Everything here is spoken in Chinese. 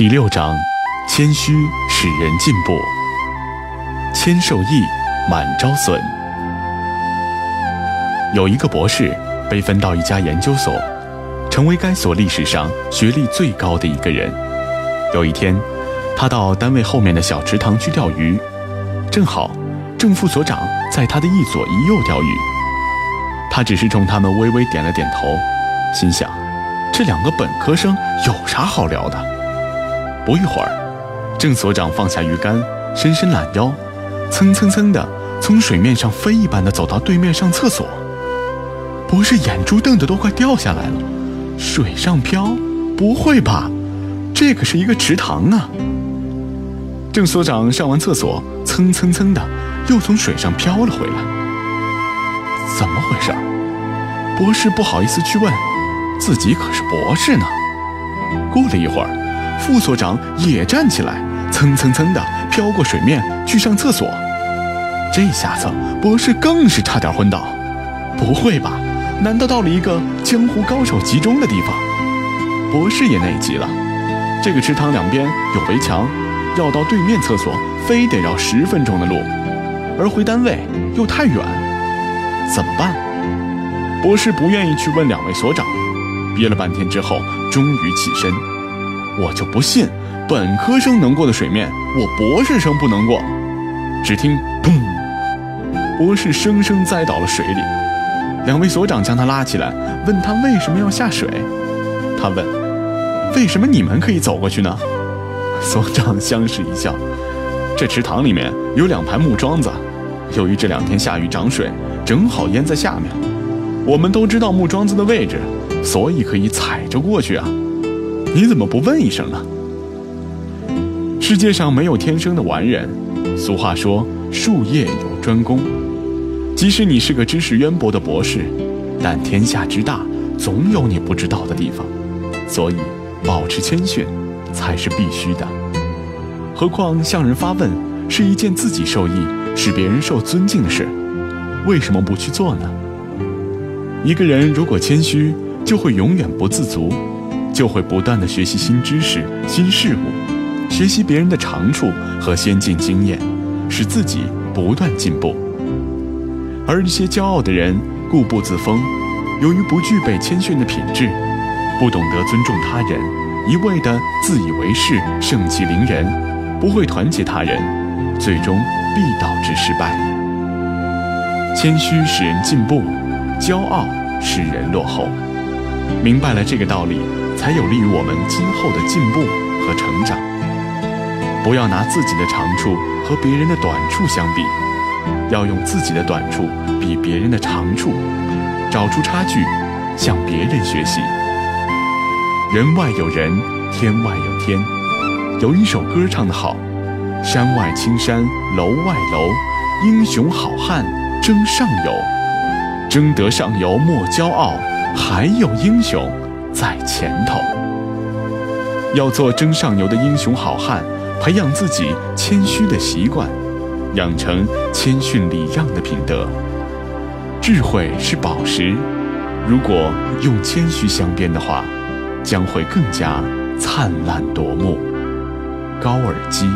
第六章，谦虚使人进步。谦受益，满招损。有一个博士被分到一家研究所，成为该所历史上学历最高的一个人。有一天，他到单位后面的小池塘去钓鱼，正好正副所长在他的一左一右钓鱼。他只是冲他们微微点了点头，心想：这两个本科生有啥好聊的？不一会儿，郑所长放下鱼竿，伸伸懒腰，蹭蹭蹭的从水面上飞一般的走到对面上厕所。博士眼珠瞪得都快掉下来了，水上漂？不会吧？这可是一个池塘啊！郑所长上完厕所，蹭蹭蹭的又从水上飘了回来。怎么回事？博士不好意思去问，自己可是博士呢。过了一会儿。副所长也站起来，蹭蹭蹭地飘过水面去上厕所。这下子，博士更是差点昏倒。不会吧？难道到了一个江湖高手集中的地方？博士也内急了。这个池塘两边有围墙，要到对面厕所非得绕十分钟的路，而回单位又太远，怎么办？博士不愿意去问两位所长，憋了半天之后，终于起身。我就不信，本科生能过的水面，我博士生不能过。只听“咚”，博士生生栽倒了水里。两位所长将他拉起来，问他为什么要下水。他问：“为什么你们可以走过去呢？”所长相视一笑：“这池塘里面有两排木桩子，由于这两天下雨涨水，正好淹在下面。我们都知道木桩子的位置，所以可以踩着过去啊。”你怎么不问一声呢？世界上没有天生的完人，俗话说术业有专攻。即使你是个知识渊博的博士，但天下之大，总有你不知道的地方，所以保持谦逊才是必须的。何况向人发问是一件自己受益、使别人受尊敬的事，为什么不去做呢？一个人如果谦虚，就会永远不自足。就会不断的学习新知识、新事物，学习别人的长处和先进经验，使自己不断进步。而一些骄傲的人固步自封，由于不具备谦逊的品质，不懂得尊重他人，一味的自以为是、盛气凌人，不会团结他人，最终必导致失败。谦虚使人进步，骄傲使人落后。明白了这个道理。才有利于我们今后的进步和成长。不要拿自己的长处和别人的短处相比，要用自己的短处比别人的长处，找出差距，向别人学习。人外有人，天外有天。有一首歌唱得好：山外青山楼外楼，英雄好汉争上游。争得上游莫骄傲，还有英雄。在前头，要做争上游的英雄好汉，培养自己谦虚的习惯，养成谦逊礼让的品德。智慧是宝石，如果用谦虚镶边的话，将会更加灿烂夺目。高尔基。